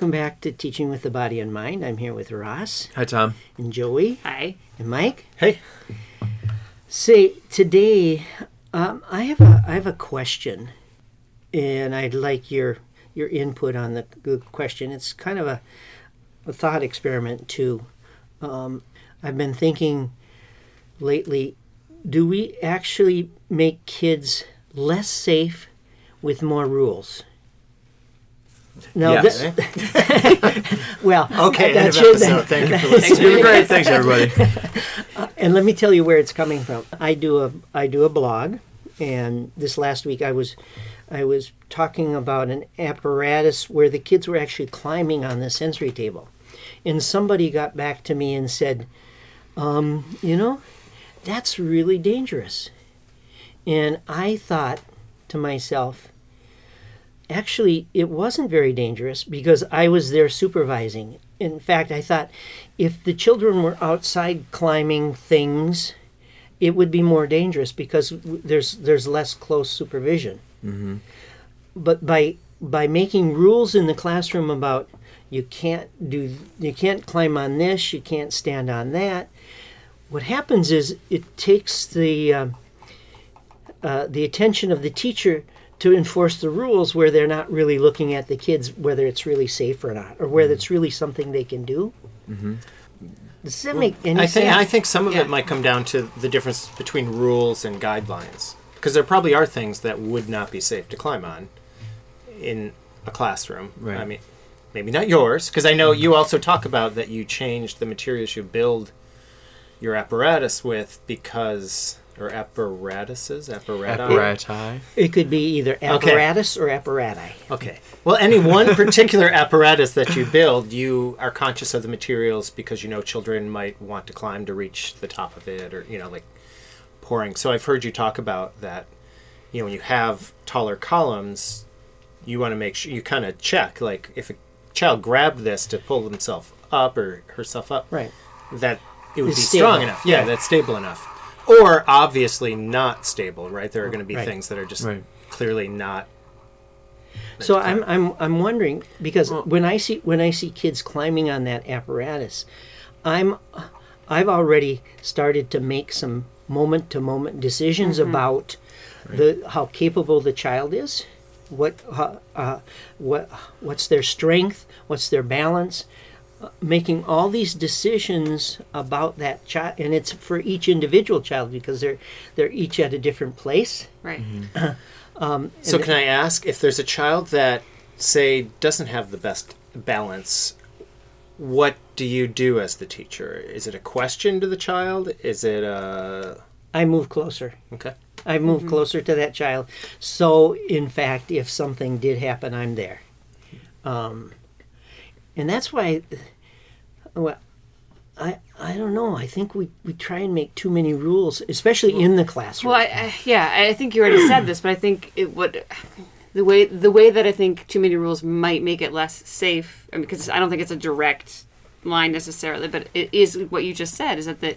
welcome back to Teaching with the Body in Mind. I'm here with Ross Hi, Tom. and Joey Hi. and Mike. Hey. Say today, um, I have a I have a question, and I'd like your your input on the, the question. It's kind of a, a thought experiment too. Um, I've been thinking lately: Do we actually make kids less safe with more rules? No, well, Okay, that end of should- episode. Thank you for listening. you're great. Thanks, everybody. and let me tell you where it's coming from. I do a I do a blog, and this last week I was I was talking about an apparatus where the kids were actually climbing on the sensory table, and somebody got back to me and said, um, you know, that's really dangerous, and I thought to myself. Actually, it wasn't very dangerous because I was there supervising. In fact, I thought if the children were outside climbing things, it would be more dangerous because there's there's less close supervision. Mm-hmm. But by by making rules in the classroom about you can't do you can't climb on this, you can't stand on that. What happens is it takes the uh, uh, the attention of the teacher to enforce the rules where they're not really looking at the kids whether it's really safe or not, or whether mm-hmm. it's really something they can do. Mm-hmm. Does that make any I think sense? I think some of Yeah. it might come down to the difference between rules and guidelines, because there probably are things that would not be safe to climb on in a classroom. Right. I mean, maybe not yours, because I know mm-hmm. you also talk about that you changed the materials you build your apparatus with because or apparatuses apparati. Apparati. It could be either apparatus or apparati. Okay. Well, any one particular apparatus that you build, you are conscious of the materials because you know children might want to climb to reach the top of it, or you know, like pouring. So I've heard you talk about that. You know, when you have taller columns, you want to make sure you kind of check, like if a child grabbed this to pull himself up or herself up, Right. that it would It's be stable. strong enough. Yeah, that's stable enough. Or obviously not stable, right? There are going to be Right. things that are just Right. clearly not. So I'm I'm I'm wondering because when I see when I see kids climbing on that apparatus, I'm I've already started to make some moment to moment decisions about the how capable the child is, what how, uh, what what's their strength, what's their balance, uh, making all these decisions about that child, and it's for each individual child because they're they're each at a different place. Right. Mm-hmm. Um, so can I ask if there's a child that say doesn't have the best balance, what do you do as the teacher? Is it a question to the child? Is it a I move closer. okay? I move mm-hmm. closer to that child. So, in fact, if something did happen, I'm there. Um, and that's why, well, I I don't know. I think we, we try and make too many rules, especially in the classroom. Well, I, I, yeah, I think you already said this, but I think it would the way the way that I think too many rules might make it less safe. I mean, because I don't think it's a direct line necessarily, but it is what you just said. Is that the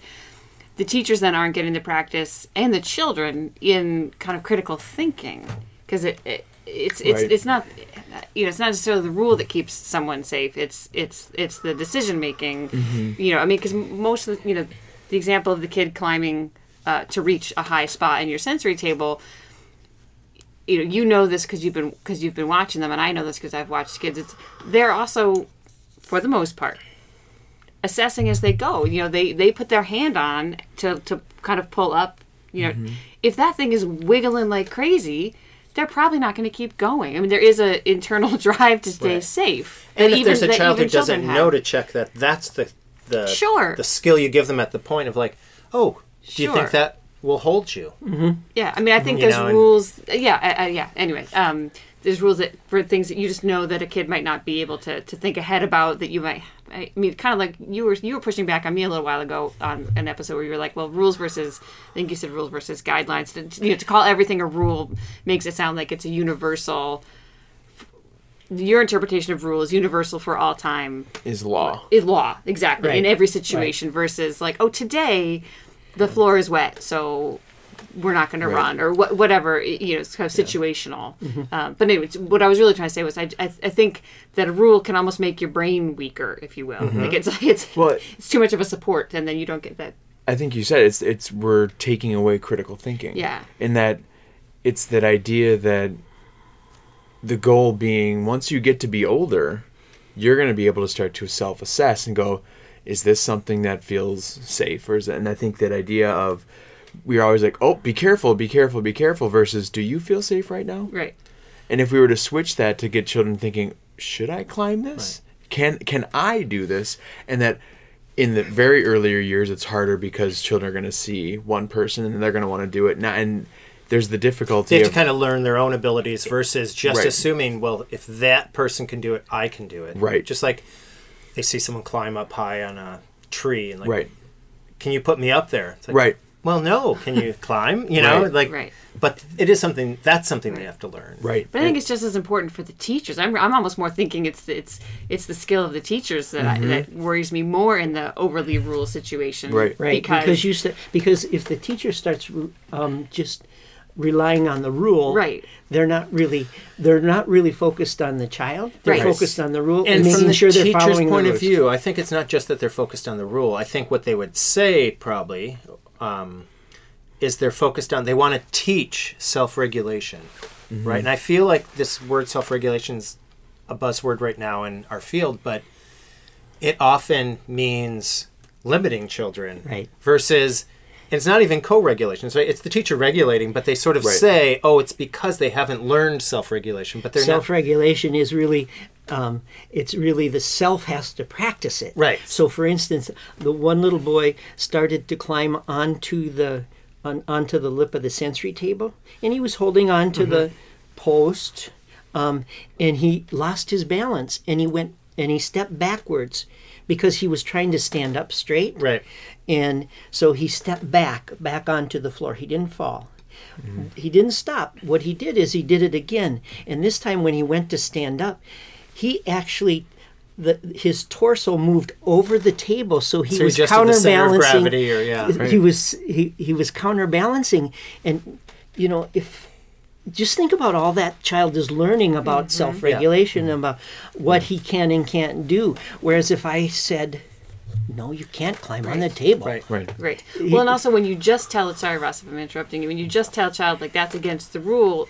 the teachers then aren't getting the practice and the children in kind of critical thinking because it, it it's it's Right. it's not you know it's not necessarily the rule that keeps someone safe it's it's it's the decision making. You know i mean because most of the you know the example of the kid climbing uh, to reach a high spot in your sensory table you know you know this because you've been because you've been watching them and i know this because i've watched kids it's they're also for the most part assessing as they go. You know they they put their hand on to to kind of pull up you know. If that thing is wiggling like crazy they're probably not going to keep going i mean there is an internal drive to stay Right. safe And if there's a child who doesn't children know to check that, that's the the Sure. the skill you give them at the point of like, oh, do you think that will hold you? Yeah, I mean, I think You there's know, and- rules. Yeah, uh, uh, yeah. Anyway, um, there's rules that for things that you just know that a kid might not be able to, to think ahead about that you might. I mean, kind of like you were you were pushing back on me a little while ago on an episode where you were like, well, rules versus I think you said rules versus guidelines. To, you know, to call everything a rule makes it sound like it's a universal. Your interpretation of rule is universal for all time Is law. is law exactly in every situation versus like oh today the floor is wet so we're not going to run or wha- whatever you know it's kind of situational. Um, but anyway what i was really trying to say was I, I, I think that a rule can almost make your brain weaker if you will. Like it's it's Well- it's too much of a support and then you don't get that. I think you said it's it's we're taking away critical thinking. Yeah. In that it's that idea that the goal being once you get to be older, you're going to be able to start to self-assess and go, is this something that feels safe or is? And I think that idea of we're always like, oh, be careful, be careful, be careful, versus do you feel safe right now? right And if we were to switch that to get children thinking, should I climb this? Can can I do this? And that in the very earlier years it's harder because children are going to see one person and they're going to want to do it. Now and there's the difficulty They have of to kind of learn their own abilities versus just Right. assuming, well, if that person can do it, I can do it. Right. Just like they see someone climb up high on a tree and like, right. can you put me up there? It's like, Right. Well, no. Can you climb? You know, Right. like, Right. but it is something. That's something they have to learn. Right. But I think it's just as important for the teachers. I'm, I'm almost more thinking it's the, it's it's the skill of the teachers that I, that worries me more in the overly rule situation. Right. Right, Because, because, you st- because if the teacher starts um, just relying on the rule, Right. they're not really they're not really focused on the child. They're Right. focused on the rule And and, from the sure teacher's point the of view, I think it's not just that they're focused on the rule. I think what they would say probably um, is they're focused on they want to teach self-regulation, right? And I feel like this word self-regulation is a buzzword right now in our field, but it often means limiting children, Right. Versus. It's not even co-regulation. So it's the teacher regulating, but they sort of Right. say, "Oh, it's because they haven't learned self-regulation." But they're self-regulation is really um, it's really the self has to practice it. Right. so for instance the one little boy started to climb onto the on, onto the lip of the sensory table and he was holding on to the post um, and he lost his balance and he went and he stepped backwards because he was trying to stand up straight. Right. and so he stepped back back onto the floor. He didn't fall. He didn't stop. What he did is he did it again and this time when he went to stand up he actually the his torso moved over the table so he So he was adjusted the of counterbalancing gravity or- yeah. he was he, he was counterbalancing and you know if just think about all that child is learning about mm-hmm. self-regulation and about what he can and can't do whereas if i said no you can't climb on the table Right. Right. Right. Well, and also when you just tell it, sorry, Ross, if I'm interrupting you. When you just tell a child like that's against the rule,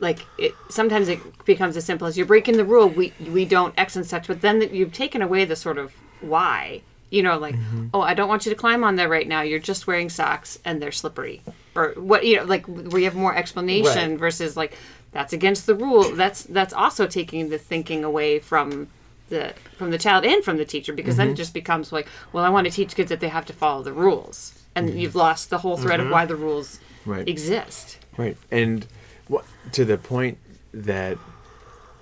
like it sometimes it becomes as simple as you're breaking the rule. We we don't X and such. But then that you've taken away the sort of why. You know, like mm-hmm. oh, I don't want you to climb on there right now. You're just wearing socks and they're slippery, or what? You know, like where you have more explanation Right. versus like that's against the rule. That's that's also taking the thinking away from the from the child and from the teacher because then it mm-hmm. just becomes like well i want to teach kids that they have to follow the rules and mm-hmm. you've lost the whole thread of why the rules Right. exist Right. And what to the point that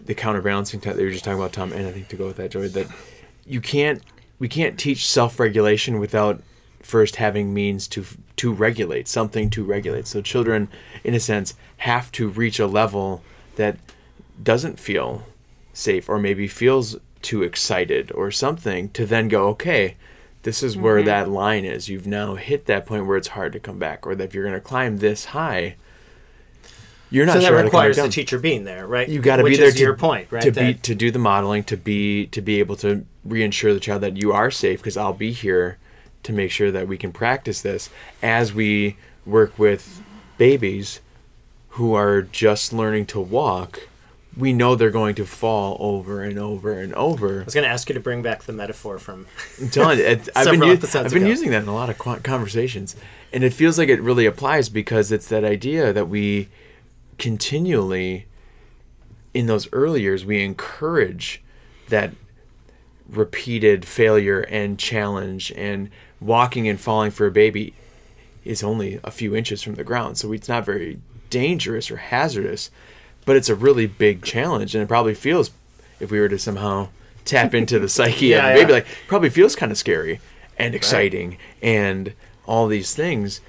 the counterbalancing type that you were just talking about, Tom, and I think to go with that, Joey, that you can't we can't teach self regulation without first having means to to regulate something to regulate. So children, in a sense, have to reach a level that doesn't feel safe or maybe feels too excited or something to then go, okay, this is where mm-hmm. that line is. You've now hit that point where it's hard to come back, or that if you're going to climb this high, you're not So sure that requires the teacher being there, right? You got to be Which there is to your point, right? To be That- to do the modeling, to be to be able to reassure the child that you are safe because I'll be here to make sure that we can practice this as we work with babies who are just learning to walk. We know they're going to fall over and over and over. I was going to ask you to bring back the metaphor from. I'm telling you, it, I've been, Several u- episodes I've been using that in a lot of conversations, and it feels like it really applies because it's that idea that we continually, in those early years, we encourage that repeated failure and challenge, and walking and falling for a baby is only a few inches from the ground, so it's not very dangerous or hazardous, but it's a really big challenge, and it probably feels, if we were to somehow tap into the psyche Yeah, of a baby, yeah. like probably feels kind of scary and exciting and all these things.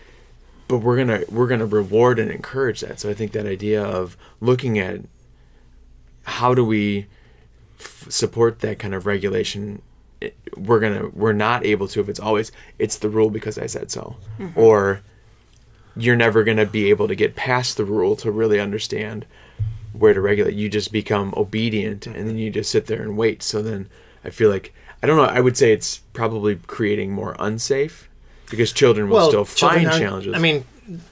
But we're gonna we're gonna reward and encourage that. So I think that idea of looking at how do we f- support that kind of regulation it- we're gonna we're not able to if it's always it's the rule because i said so mm-hmm. or you're never going to be able to get past the rule to really understand where to regulate. You just become obedient and then you just sit there and wait. So then I feel like I don't know, I would say it's probably creating more unsafe because children will still children find challenges. I mean,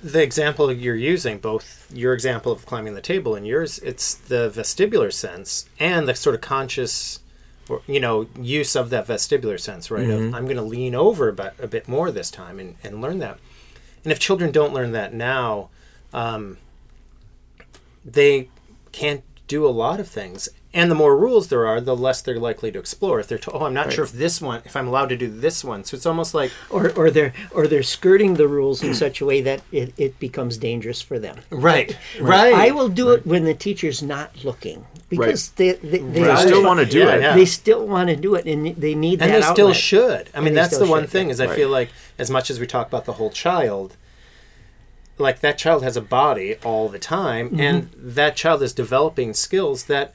the example you're using, both your example of climbing the table and yours, it's the vestibular sense and the sort of conscious, or, you know, use of that vestibular sense, right? Mm-hmm. Of I'm going to lean over a bit, a bit more this time and, and learn that. And if children don't learn that now, um, they can't do a lot of things. And the more rules there are, the less they're likely to explore. If they're told, oh, I'm not sure if this one, if I'm allowed to do this one. So it's almost like or or they're or they're skirting the rules in such a way that it, it becomes dangerous for them. Right. Right. I will do it when the teacher's not looking because they they, they, They still wanna do Yeah, it. yeah. They still want to do it, and they need and that And they still outlet. should. I mean, And that's the one thing yeah. is I Right. feel like as much as we talk about the whole child, like that child has a body all the time, Mm-hmm. and that child is developing skills that,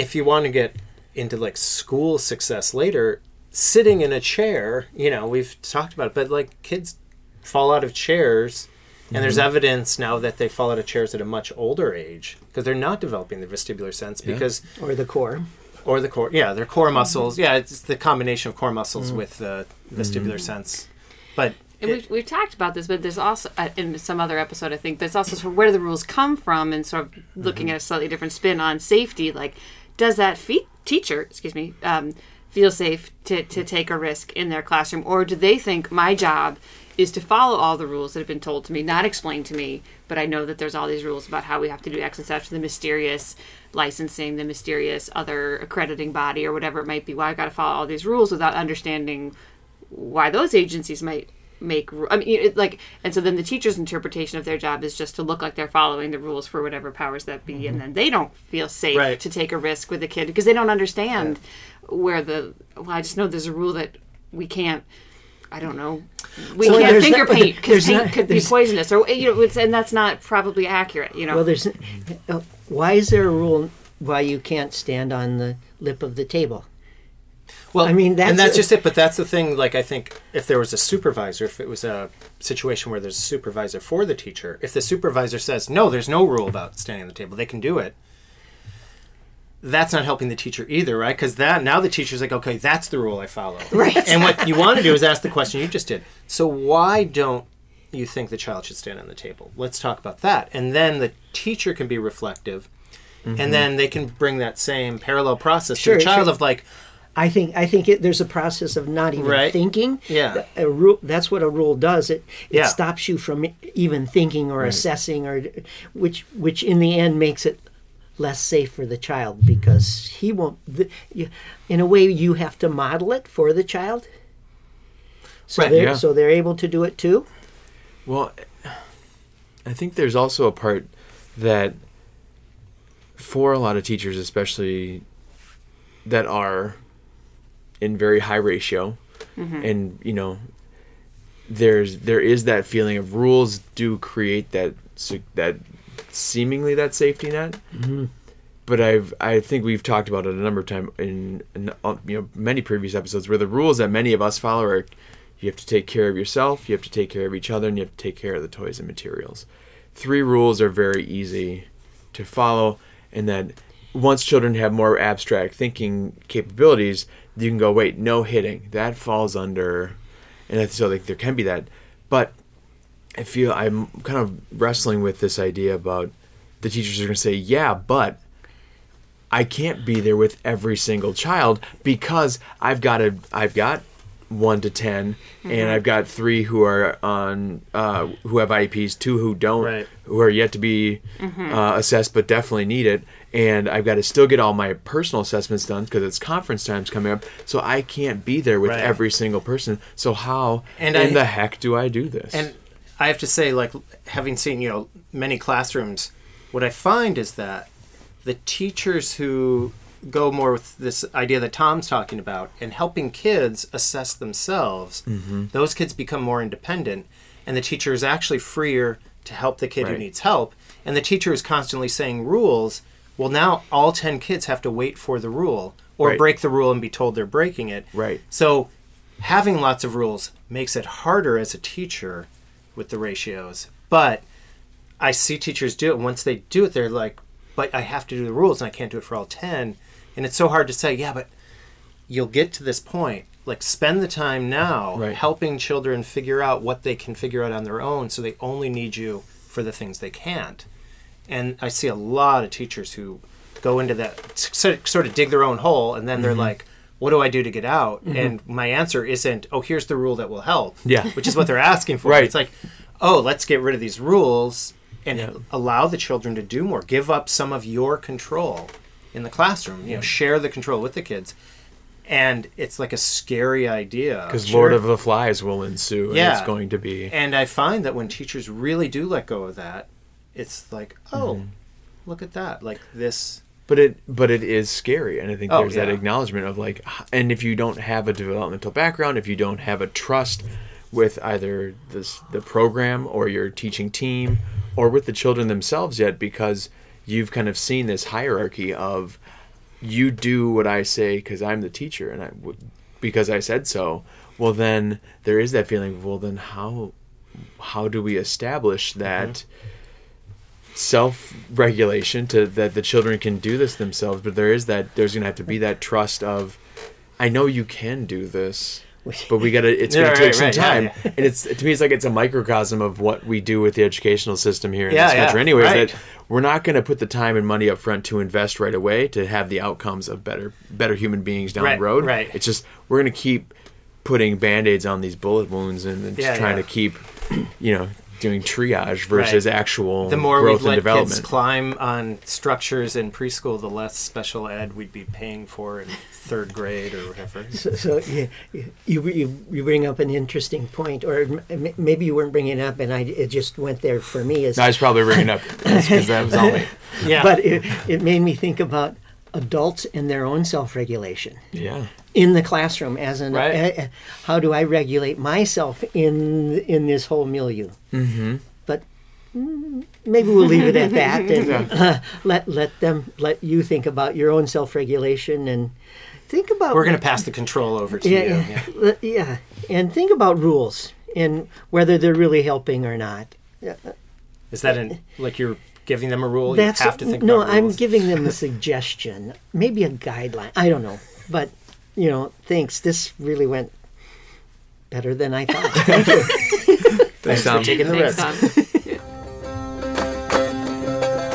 if you want to get into like school success later, sitting in a chair, you know, we've talked about it, but like kids fall out of chairs. And there's Mm-hmm. evidence now that they fall out of chairs at a much older age because they're not developing the vestibular sense because or the core. or the core yeah their core muscles yeah it's the combination of core muscles with the vestibular sense but And it- we've, we've talked about this, but there's also uh, in some other episode, I think, there's also sort of where the rules come from, and sort of looking Mm-hmm. at a slightly different spin on safety. Like, does that teacher, excuse me, um, feel safe to, to take a risk in their classroom, or do they think my job is to follow all the rules that have been told to me, not explained to me, but I know that there's all these rules about how we have to do X and such, the mysterious licensing, the mysterious other accrediting body, or whatever it might be. Why I've got to follow all these rules without understanding why those agencies might make I mean it, like and so then the teacher's interpretation of their job is just to look like they're following the rules for whatever powers that be and then they don't feel safe Right. to take a risk with a kid because they don't understand where the well I just know there's a rule that we can't I don't know we Well, can't finger not- paint because paint not- could be poisonous or you know it's, and that's not probably accurate you know Well, there's uh, why is there a rule why you can't stand on the lip of the table? Well I mean, that's and that's a- just it but that's the thing like i think if there was a supervisor if it was a situation where there's a supervisor for the teacher if the supervisor says no there's no rule about standing on the table they can do it that's not helping the teacher either right? Because that now the teacher's like okay that's the rule i follow. Right. and what you want to do is ask the question you just did. So why don't you think the child should stand on the table? Let's talk about that. And then the teacher can be reflective and mm-hmm. then they can bring that same parallel process Sure, to the child sure. of like I think I think it, there's a process of not even Right. thinking. Yeah. A rule. That's what a rule does. It it Yeah. stops you from even thinking or assessing, or which which in the end makes it less safe for the child because he won't. In a way, you have to model it for the child. So Right, they're yeah. so they're able to do it too. Well, I think there's also a part that for a lot of teachers, especially that are in very high ratio, and you know, there's there is that feeling of rules do create that that seemingly that safety net. But I've I think we've talked about it a number of times in, in uh, you know many previous episodes where the rules that many of us follow are you have to take care of yourself, you have to take care of each other, and you have to take care of the toys and materials. Three rules are very easy to follow, and that once children have more abstract thinking capabilities, you can go, wait, no hitting. That falls under, and so like there can be that, but I feel I'm kind of wrestling with this idea about the teachers are going to say, yeah, but I can't be there with every single child because I've got a I've got one to 10 and I've got three who are on uh, who have IEPs, two who don't, Right. who are yet to be uh, assessed but definitely need it, and I've got to still get all my personal assessments done because it's conference times coming up, so I can't be there with Right. every single person. So how And in I- the heck do I do this? And I have to say, like, having seen, you know, many classrooms, what I find is that the teachers who go more with this idea that Tom's talking about and helping kids assess themselves, mm-hmm. those kids become more independent, and the teacher is actually freer to help the kid who needs help. And the teacher is constantly saying rules. Well, now all 10 kids have to wait for the rule or Right. break the rule and be told they're breaking it. Right. So having lots of rules makes it harder as a teacher with the ratios. But I see teachers do it. Once they do it, they're like, "But I have to do the rules, and I can't do it for all 10. And it's so hard to say, "Yeah, but you'll get to this point. Like, spend the time now Right. helping children figure out what they can figure out on their own, so they only need you for the things they can't." And I see a lot of teachers who go into that sort of dig their own hole, and then they're mm-hmm. like, "What do I do to get out?" Mm-hmm. And my answer isn't, "Oh, here's the rule that will help." Yeah. which is what they're asking for. Right. It's like, "Oh, let's get rid of these rules and Yeah. allow the children to do more. Give up some of your control in the classroom. You know, share the control with the kids." And it's like a scary idea Because Lord of the Flies will ensue. And Yeah. it's going to be. and I find that when teachers really do let go of that, it's like, oh, Mm-hmm. look at that. Like this. But it but it is scary, and I think Oh, there's that acknowledgement of like, and if you don't have a developmental background, if you don't have a trust with either this the program or your teaching team or with the children themselves yet, because you've kind of seen this hierarchy of you do what I say because I'm the teacher and I w- because I said so. Well, then there is that feeling. of, Well, then how how do we establish mm-hmm. that? self-regulation to that the children can do this themselves but there is that there's gonna have to be that trust of i know you can do this but we gotta it's Yeah, gonna right, take some right, time yeah. and it's to me it's like it's a microcosm of what we do with the educational system here in Yeah, this yeah, country anyways right. that we're not gonna put the time and money up front to invest right away to have the outcomes of better better human beings down the road right. it's just we're gonna keep putting band-aids on these bullet wounds and then just trying yeah. to keep you know doing triage versus Right. actual The more growth we'd let and development kids climb on structures in preschool, the less special ed we'd be paying for in third grade or whatever. So, so you, you you you bring up an interesting point, or m- maybe you weren't bringing it up, and I it just went there for me. Is I was probably ringing up because that was all me. Yeah. but it, it made me think about adults and their own self-regulation Yeah. In the classroom as an Right. uh, uh, how do I regulate myself in in this whole milieu mm-hmm. but mm, maybe we'll leave it at that and uh, let let them let you think about your own self-regulation and think about We're going to pass the control over to yeah, you. yeah, yeah and think about rules and whether they're really helping or not Is that an, like you're giving them a rule? That's you have to think no. about I'm giving them a suggestion, maybe a guideline. I don't know, but you know, thanks. This really went better than I thought. Thank you. Thanks, for taking the Thanks, risk. Tom.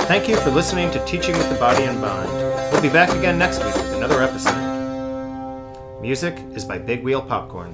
Thank you for listening to Teaching with the Body in Mind. We'll be back again next week with another episode. Music is by Big Wheel Popcorn.